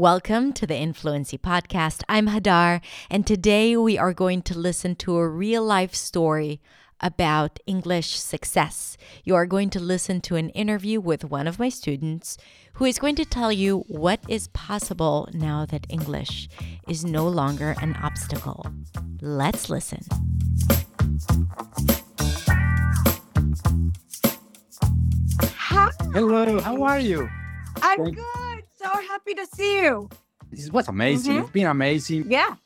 Welcome to the Influency Podcast. I'm Hadar, and today we are going to listen to a real life story about English success. You are going to listen to an interview with one of my students who is going to tell you what is possible now that English is no longer an obstacle. Let's listen. Hello, how are you? I'm Thank- good. So happy to see you. This was amazing. Mhm. It's been amazing Yeah.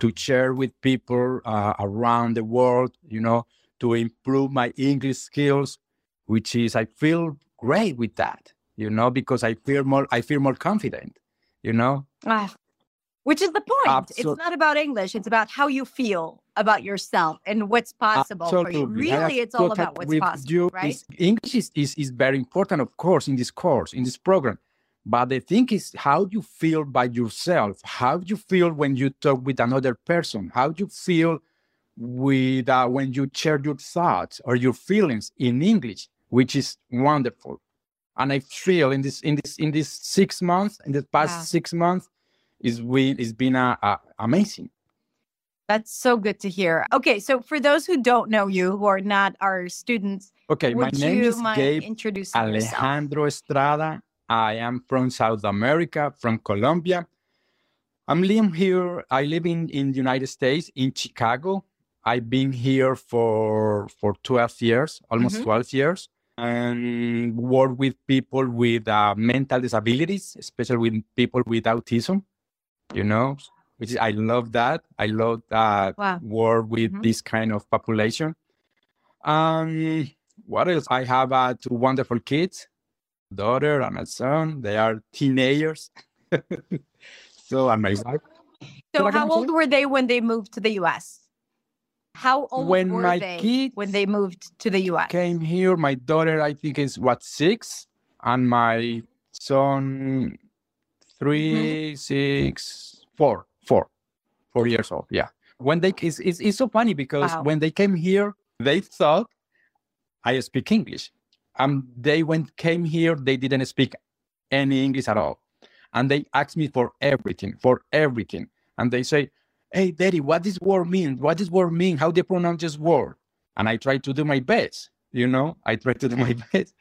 to share with people uh, around the world, you know, to improve my English skills, which is, I feel great with that, you know, because I feel more, I feel more confident, you know. Ah, which is the point. Absol- It's not about English. It's about how you feel about yourself and what's possible for you. Really, it's all about what's possible, you. right? Is- English is, is, is very important, of course, in this course, in this program. But the thing is how do you feel by yourself, how do you feel when you talk with another person, how do you feel with uh, when you share your thoughts or your feelings in English, which is wonderful. And I feel in this in this in this six months, in the past Wow. six months, is we it's been uh, uh, amazing. That's so good to hear. Okay, so for those who don't know you, who are not our students, Okay, my name you is Gabe introducing yourself? Alejandro Estrada. I am from South America, from Colombia. I'm living here. I live in in the United States, in Chicago. I've been here for for 12 years, almost Mhm. 12 years, and work with people with uh, mental disabilities, especially with people with autism. You know, which is, I love that. I love that Wow. work with Mhm. this kind of population. Um, what else? I have uh, two wonderful kids, daughter and a son. They are teenagers. so and my wife. So, how old were they when they moved to the US? How old When were my they kids when they moved to the US? Came here. My daughter, I think, is what six, and my son, three, mm-hmm. six, four, four, four years old. Yeah. When they, it's, it's, it's so funny because Wow. when they came here, they thought I speak English. And they when came here, they didn't speak any English at all. And they asked me for everything, for everything. And they say, Hey, Daddy, what this word mean? What this word mean? How they pronounce this word? And I try to do my best, you know, I try to do my best.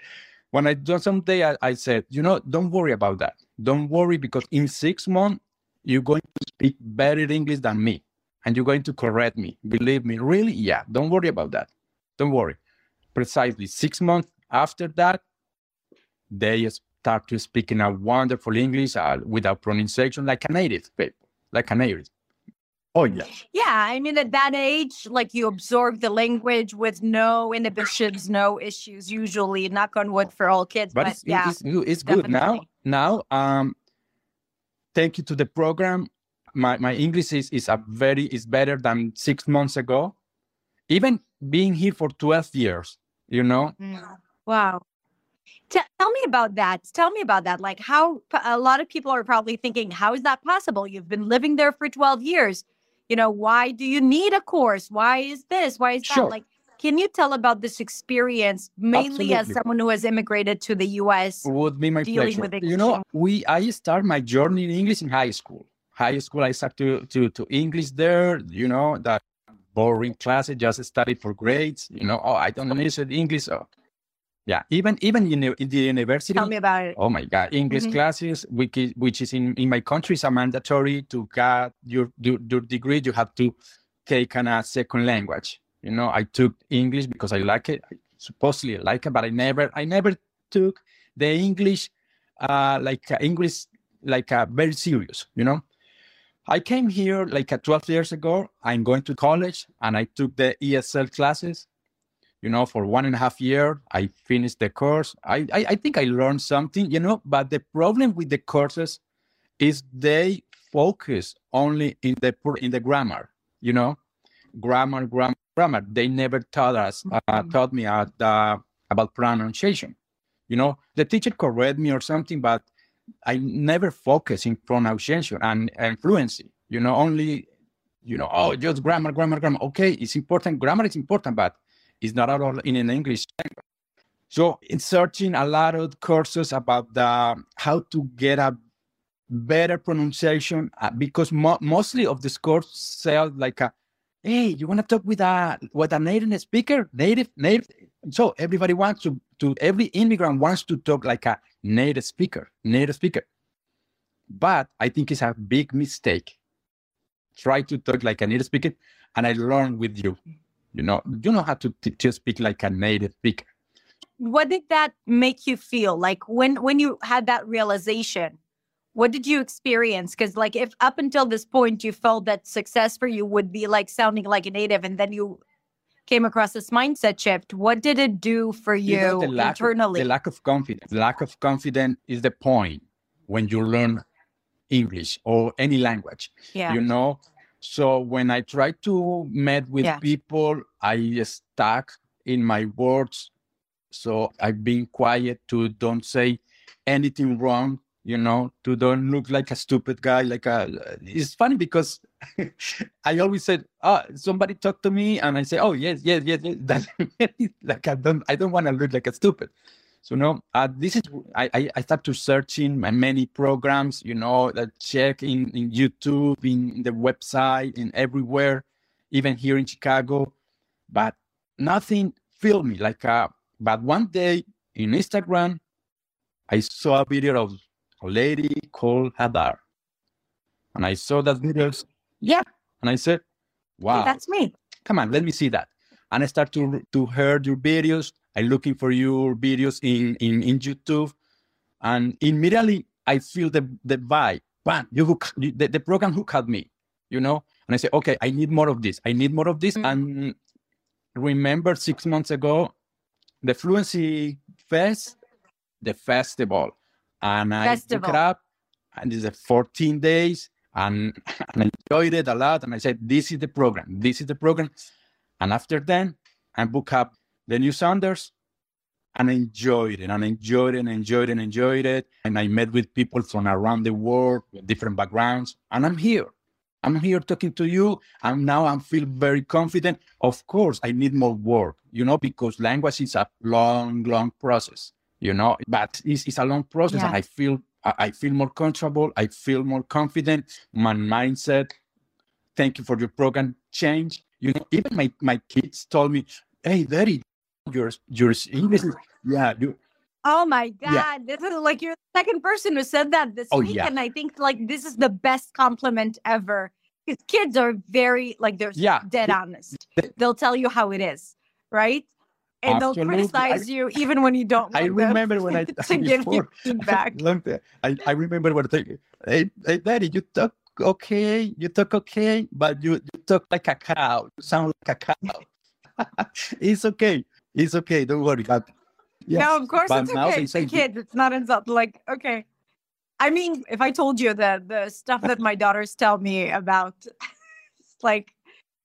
When I do someday, I, I said, you know, don't worry about that. Don't worry because in six months, you're going to speak better English than me. And you're going to correct me. Believe me, really? Yeah, don't worry about that. Don't worry. Precisely six months after that, they start to speak in a wonderful English uh, without pronunciation, like a native people, like a native. Oh yeah, Yeah, I mean, at that age, like you absorb the language with no inhibitions, no issues, usually, knock on wood for all kids. But, but, it's, yeah, it's, good- it's good now. Now, um, thank you to the program. My my English is is a very is better than six months ago. Even being here for twelve years, you know, Mm. Wow. Te- tell me about that. Tell me about that. Like, how a lot of people are probably thinking, how is that possible? You've been living there for 12 years. You know, why do you need a course? Why is this? Why is that? Sure. Like, can you tell about this experience, mainly as someone who has immigrated to the US? would be my dealing pleasure. You know, we I start my journey in English in high school. High school, I start to to to English there. You know that boring classes, just study for grades. You know, oh, I don't understand English. Oh. Yeah, even even in, the- in the university. Tell me about it. Oh my God! English Mhm. classes, which is, which is in, in my country, is a mandatory to get your, your your degree. You have to take an, a second language. You know, I took English because I like it. I supposedly like it, but I never I never took the English uh, like uh, English like uh, very serious. You know, I came here like uh, 12 years ago. I'm going to college and I took the ESL classes you know, for one and a half year. I finished the course. I, I, I think I learned something, you know, but the problem with the courses is they focus only in the in the grammar, you know, grammar, grammar, grammar. They never taught us, uh, Mhm. taught me uh, about pronunciation. You know, the teacher correct me or something, but I never focus in pronunciation and, and fluency. You know, only, you know, oh, just grammar, grammar, grammar. Okay, it's important. Grammar is important, but it's not at all in an English language. So in searching a lot of courses about the how to get a better pronunciation uh, because mo- mostly of the scores sound like a, hey, you want to talk with a with a native speaker, native native. So everybody wants to to every immigrant wants to talk like a native speaker, native speaker. But I think it's a big mistake. Try to talk like a native speaker, and I learn with you. You know, you know how to, t- to speak like a native speaker. What did that make you feel like when when you had that realization? What did you experience? Because like if up until this point you felt that success for you would be like sounding like a native, and then you came across this mindset shift, what did it do for you, know, the lack of- internally? the lack of confidence. The lack of confidence is the point when you learn English or any language. yeah. You know. So when I try to meet with Yeah. people, I stuck in my words. So I've been quiet to don't say anything wrong. You know, to don't look like a stupid guy. Like a. It's funny because I always said, "Ah, somebody talk to me," and I say, "Oh yes, yes, yes, yes." Like I don't, I don't want to look like a stupid. So no, uh, this is I, I start to searching my many programs, you know, that check in in YouTube, in the website, in everywhere, even here in Chicago, but nothing filled me. Like, uh, but one day in Instagram, I saw a video of a lady called Hadar, and I saw that videos, yeah, and I said, Hey, wow, that's me. come on, let me see that. And I start to to hear your videos. I looking for your videos in in, in YouTube, and immediately I feel the the vibe. Bam, you hook the, the program hook at me, you know. And I say, okay, I need more of this. I need more of this. Mhm. And remember six months ago, the Fluency Fest, the festival, and I took it up, and it's a 14 days, and, and I enjoyed it a lot. And I said, this is the program. This is the program. And after then, I book up the new Saunders and I enjoyed it and I enjoyed it and enjoyed it and enjoyed it. And I met with people from around the world with different backgrounds. And I'm here. I'm here talking to you. And now I feel very confident. Of course, I need more work, you know, because language is a long, long process, you know, but it's, it's a long process. And I feel I I feel more comfortable. I feel more confident. My mindset thank you for your program change. You know, even my, my kids told me, hey, daddy, your, your yeah, you, Oh my God. Yeah. This is like you're the second person who said that this Oh, week. yeah. And I think like this is the best compliment ever. Because kids are very like they're Yeah. dead honest. They'll tell you how it is, right? And they'll Absolutely. I- criticize you even when you don't I remember when I to give you feedback. long time, I, I remember when I think, hey, hey, daddy, you talk okay, you talk okay, but you, you talk like a cow. You sound like a cow. it's okay. It's okay. Don't worry. But, yeah. No, of course it's okay. It's a. It's not insult. Like, okay. I mean, if I told you that the stuff that my daughters tell me about, like,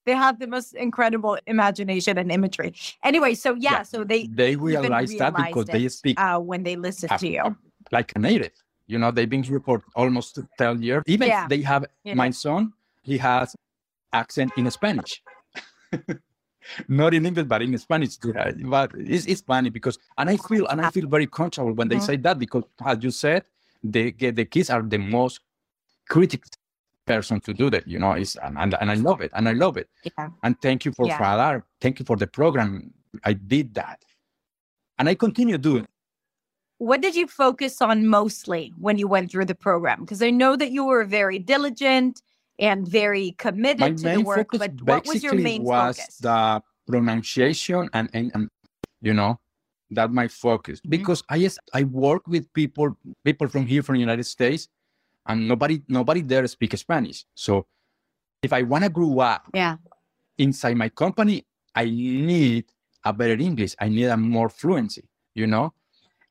they have the most incredible imagination and imagery. Anyway, so yeah, Yeah, so they they realize that because realized they speak uh, when they listen to you. like a native. You know, they've been here for almost 10 years. Even Yeah. they have my son, he has accent in Spanish. Not in English, but in Spanish. But it's, it's funny because, and I feel, and I feel very comfortable when they Mhm. say that because, as you said, get the kids are the most critical person to do that. You know, it's and, and, and I love it, and I love it. Yeah. And thank you for Yeah. Hadar. Thank you for the program. I did that, and I continue doing. What did you focus on mostly when you went through the program? Because I know that you were very diligent and very committed my to the work, but what was your main was focus? the pronunciation and, and, and you know that my focus Mm-hmm. because i just i work with people people from here from the united states and nobody nobody there speaks spanish so if i want to grow up Yeah. inside my company i need a better english i need a more fluency you know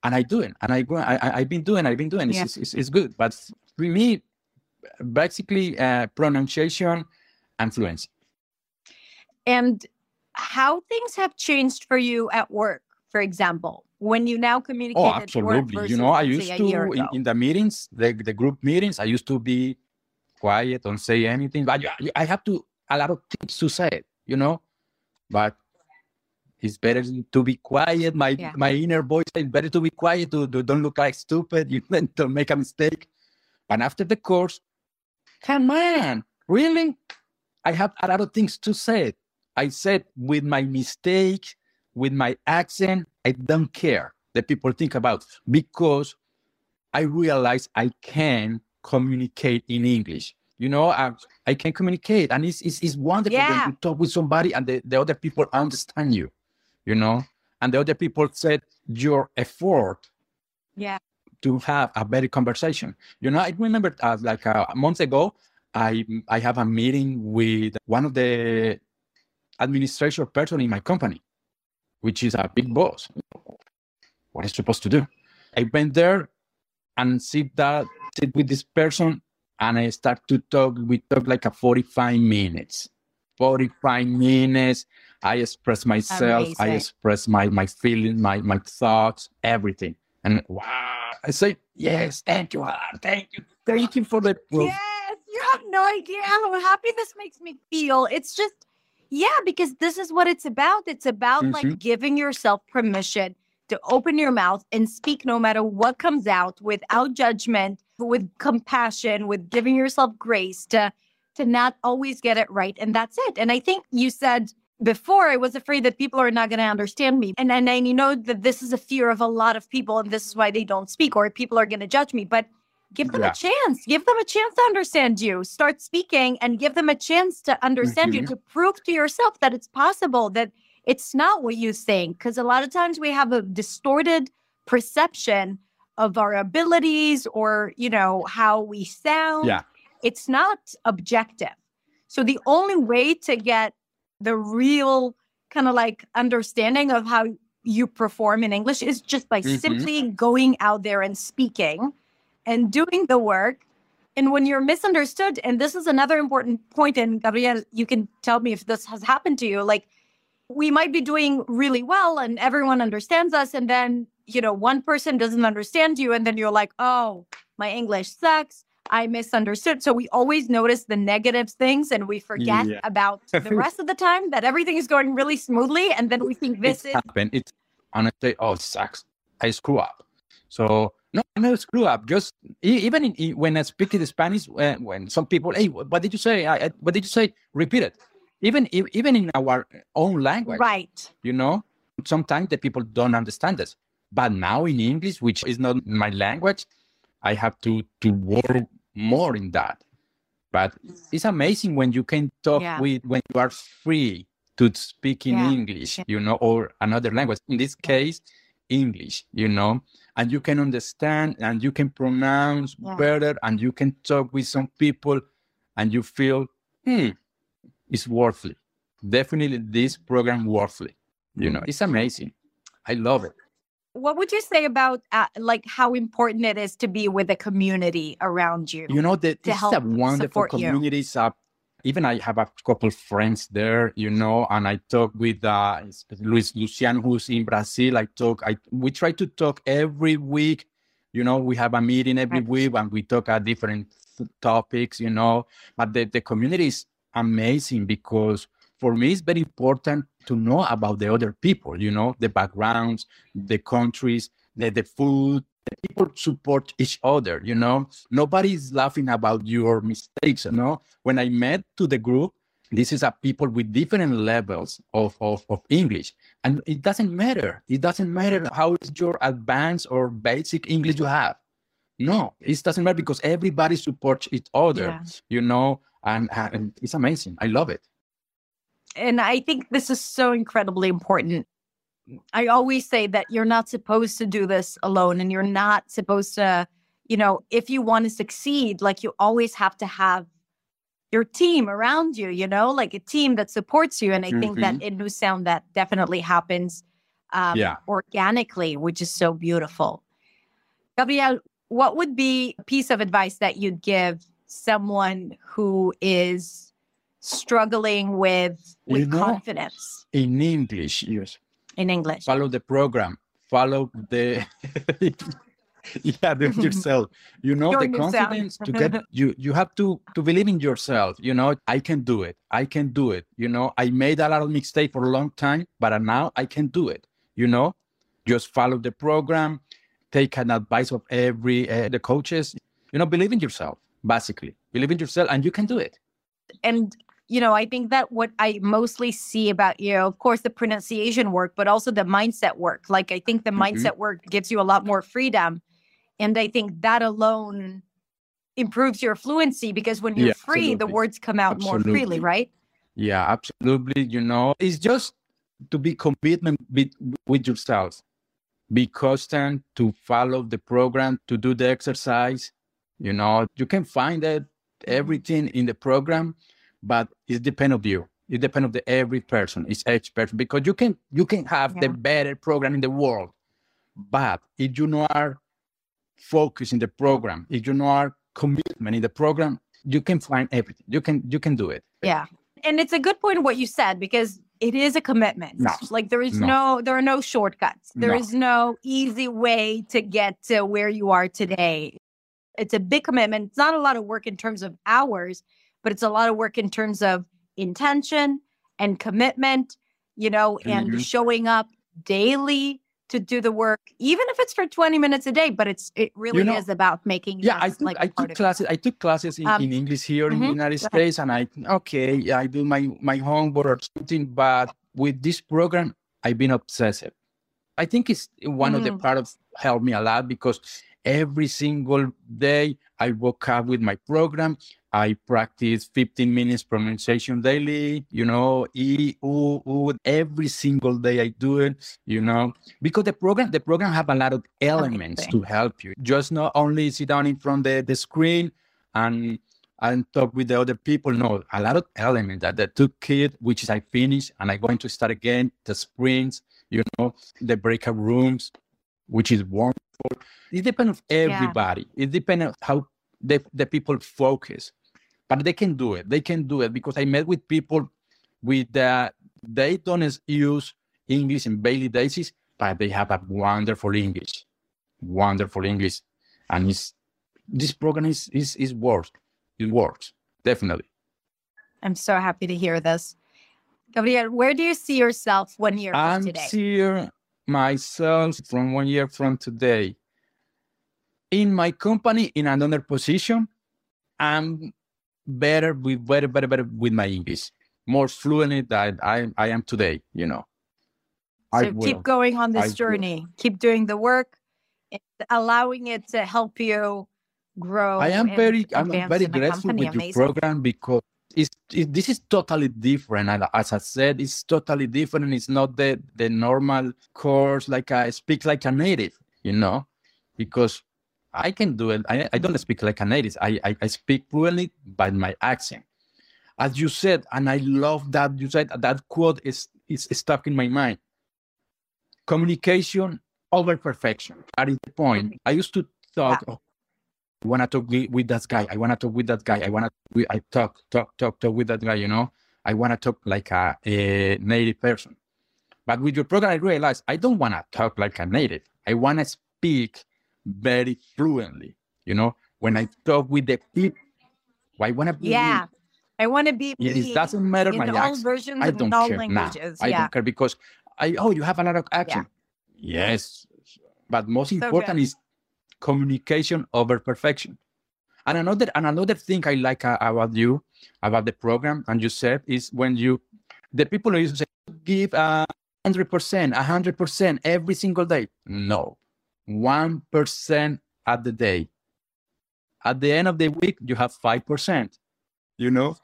and i do it and i go I, I, i've been doing i've been doing it's, Yeah. it's, it's, it's good but for me basically uh, pronunciation and fluency and how things have changed for you at work, for example, when you now communicate Oh, absolutely. versus, You know, I used to in, in the meetings, the, the group meetings, I used to be quiet, don't say anything. But I have to a lot of things to say, you know. But it's better to be quiet. My Yeah. my inner voice says better to be quiet to, to don't look like stupid. You don't make a mistake. And after the course, come on, really? I have a lot of things to say. I said with my mistake, with my accent, I don't care that people think about because I realize I can communicate in English. You know, I, I can communicate and it's, it's, it's wonderful Yeah. when you talk with somebody and the, the other people understand you, you know, and the other people said your effort Yeah. To have a better conversation. You know, I remember uh, like a month ago, I I have a meeting with one of the administration person in my company, which is a big boss. What is supposed to do? I went there and sit that sit with this person, and I start to talk. We talk like a forty-five minutes. Forty-five minutes. I express myself. I express my my feelings, my my thoughts, everything. And wow, I say yes. Thank you, thank you, thank you for the. Yes, you have no idea how happy this makes me feel. It's just, yeah, because this is what it's about. It's about like Mhm. giving yourself permission to open your mouth and speak no matter what comes out without judgment, with compassion, with giving yourself grace to to not always get it right. And that's it. And I think you said before I was afraid that people are not going to understand me. And and I know that this is a fear of a lot of people and this is why they don't speak or people are going to judge me. But give them Yeah. a chance. Give them a chance to understand you. Start speaking and give them a chance to understand you Mhm. to prove to yourself that it's possible that it's not what you think because a lot of times we have a distorted perception of our abilities or you know how we sound Yeah. it's not objective so the only way to get the real kind of like understanding of how you perform in english is just by Mhm. simply going out there and speaking and doing the work and when you're misunderstood and this is another important point and gabriel you can tell me if this has happened to you like we might be doing really well and everyone understands us and then you know one person doesn't understand you and then you're like oh my english sucks i misunderstood so we always notice the negative things and we forget Yeah. about the rest of the time that everything is going really smoothly and then we think this it is happened. It's honestly, oh, it sucks. I screw up. So no, no screw up. Just even in, when I speak in Spanish, when, when some people, hey, what did you say? I, I- what did you say? Repeat it. Even even in our own language, right you know, sometimes the people don't understand this. But now in English, which is not my language, I have to to work more in that. But it's amazing when you can talk Yeah. with when you are free to speak in Yeah. English, you know, or another language. In this case, English, you know, and you can understand and you can pronounce better and you can talk with some people and you feel, hmm, it's worthly. Definitely this program worthly. You know, it's amazing. I love it. What would you say about uh, like how important it is to be with a community around you You know, that this is a help wonderful community. A- even I have a couple friends there, you know, and I talk with uh, Luis Luciano, who's in Brazil. I talk, I we try to talk every week. You know, we have a meeting every Right. week and we talk at different topics, you know. But the, the community is amazing because for me, it's very important to know about the other people, you know, the backgrounds, the countries, the, the food, the people support each other you know. Nobody's laughing about your mistakes you know. When i met to the group this is a people with different levels of, of, of english. And it doesn't matter. It doesn't matter how is your advanced or basic english you have. No it doesn't matter because everybody supports each other Yeah. you know. And, and it's amazing. I love it and I think this is so incredibly important. I always say that you're not supposed to do this alone and you're not supposed to, you know, if you want to succeed, like you always have to have your team around you, you know, like a team that supports you. And I think that in New Sound that definitely happens um, Yeah. organically, which is so beautiful. Gabriel, what would be a piece of advice that you'd give someone who is struggling with with You know- confidence. in english yes. In English? follow the program. Follow the yeah do yourself. You know the confidence to get you you have to to believe in yourself. You know i can do it. I can do it. You know i made a lot of mistake for a long time but now i can do it. You know just follow the program. Take an advice of every uh, the coaches. You know, believe in yourself, basically. Believe in yourself and you can do it. And you know, I think that what I mostly see about you, of course, the pronunciation work, but also the mindset work. Like I think the Mhm. mindset work gives you a lot more freedom. And I think that alone improves your fluency because when you're Yeah, free, the words come out more freely, right? Yeah, absolutely. You know, it's just to be commitment with, with yourself. Be constant to follow the program, to do the exercise. You know, you can find it everything in the program, but it depends of you. It depends of the every person. It's each person because you can you can have the better program in the world, but if you know are focus in the program, if you know are commitment in the program, you can find everything. You can you can do it. Yeah. And it's a good point what you said because it is a commitment. No. Like there is No. no. there are no shortcuts. There No. is no easy way to get to where you are today. It's a big commitment. It's not a lot of work in terms of hours, but it's a lot of work in terms of intention and commitment, you know, and Mhm. showing up daily to do the work, even if it's for 20 minutes a day, but it's it really know, is about making yeah i took, like I took classes i took classes in, Um, in english here in the united states and i okay i do my my homework or something but with this program i've been obsessive i think it's one of the Mhm. part of helped me a lot because every single day i woke up with my program i practice 15 minutes pronunciation daily you know e u, u, every single day i do it you know because the program the program have a lot of elements to help you. Just not only sit down in front of the, the screen and and talk with the other people no a lot of elements that the two kid which is i finished and i'm going to start again the sprints you know the breakout rooms which is wonderful. It depends on everybody. It depends on how the, the people focus but they can do it they can do it because i met with people with that they don't use english in daily basis but they have a wonderful english wonderful english and it's this program is is is works it works definitely I'm so happy to hear this. Gabriel, where do you see yourself one year from today? i'm today? here myself from one year from today in my company in another position i'm better with better better better with my english more fluent than i i am today you know I So will. keep going on I this will. journey. Keep doing the work, allowing it to help you grow. I am very, I'm very grateful with your program because it's, it, this is totally different. And as I said, it's totally different. It's not the the normal course like I speak like a native, you know, because I can do it. I, I don't speak like a native. I, I, I speak fluently by my accent. As you said, and I love that you said that quote is is stuck in my mind. Communication over perfection. That is the point. I used to thought, oh, I want to talk with, with that guy. I want to talk with that guy. I want to, I talk, talk, talk, talk with that guy, you know? I want to talk like a, a native person. But with your program, I realized I don't want to talk like a native. I want to speak very fluently, you know? When I talk with the people, I want to be. Yeah, I want to be Yeah, It doesn't matter my accent. I don't care. Nah, languages. I don't care because I oh you have a lot of action. Yes, but most So important good. is communication over perfection. And another and another thing I like uh, about you about the program and you said is when you the people who used to say give a hundred percent, a hundred percent every single day. No, one percent at the day. At the end of the week, you have five percent. You know,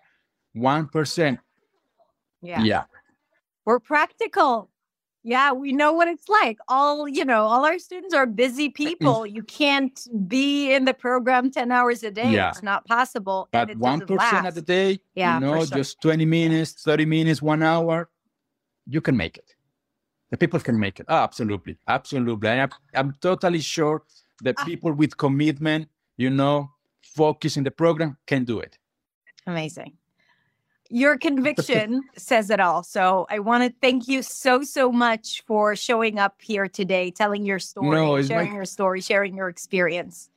one percent. yeah, yeah. We're practical. Yeah, we know what it's like. All you know, all our students are busy people. You can't be in the program ten hours a day. Yeah. It's not possible. and but it one doesn't at the day, Yeah, you know, sure. just twenty minutes, thirty minutes, one hour, you can make it. The people can make it. Absolutely, absolutely. I am, I'm totally sure that Ah. people with commitment, you know, focus in the program can do it. Amazing. Your conviction says it all. So I want to thank you so, so much for showing up here today, telling your story, No, it's my- sharing your story, sharing your experience.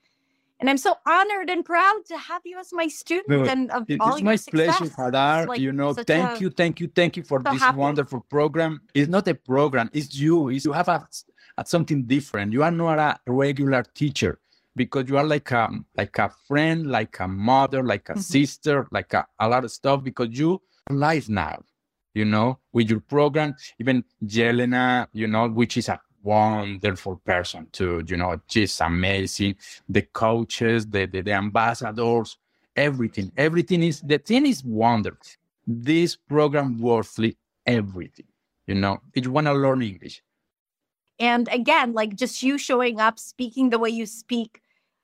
And I'm so honored and proud to have you as my student No, and of It- all it's my success. pleasure, Hadar. Like you know, thank a- you, thank you, thank you for so this happy. wonderful program. It's not a program, it's you. It's, you have a, a something different. You are not a regular teacher. because you are like a like a friend, like a mother, like a Mhm. sister, like a, a lot of stuff because you live now, you know, with your program. Even Jelena, you know, which is a wonderful person too, you know, she's amazing. The coaches, the the, the ambassadors, everything, everything is the thing is wonderful. This program worthly everything, you know. If you want to learn English, And again, like just you showing up, speaking the way you speak,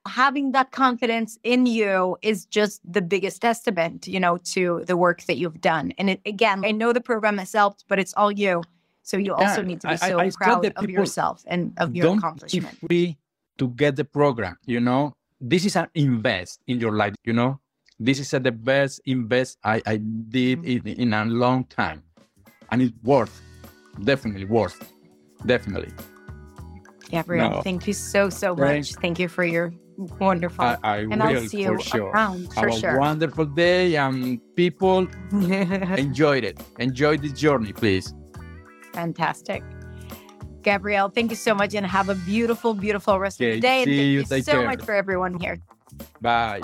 having that confidence in you is just the biggest testament, you know, to the work that you've done. And it, again, I know the program has helped, but it's all you. So you also Yeah, need to be I- I- so I said proud of yourself and of your don't accomplishment. be free to get the program you know this is an invest in your life you know this is a, the best invest i, I did Mm-hmm. in, in a long time and it's worth definitely worth definitely Gabriel, No. thank you so, so Thank- much. Thank you for your wonderful. i, I and will I'll see you sure around for have a sure. wonderful day and people enjoyed it enjoy the journey please Fantastic. Gabriel, thank you so much and have a beautiful, beautiful rest of the day. And thank you. you so care. much for everyone here. bye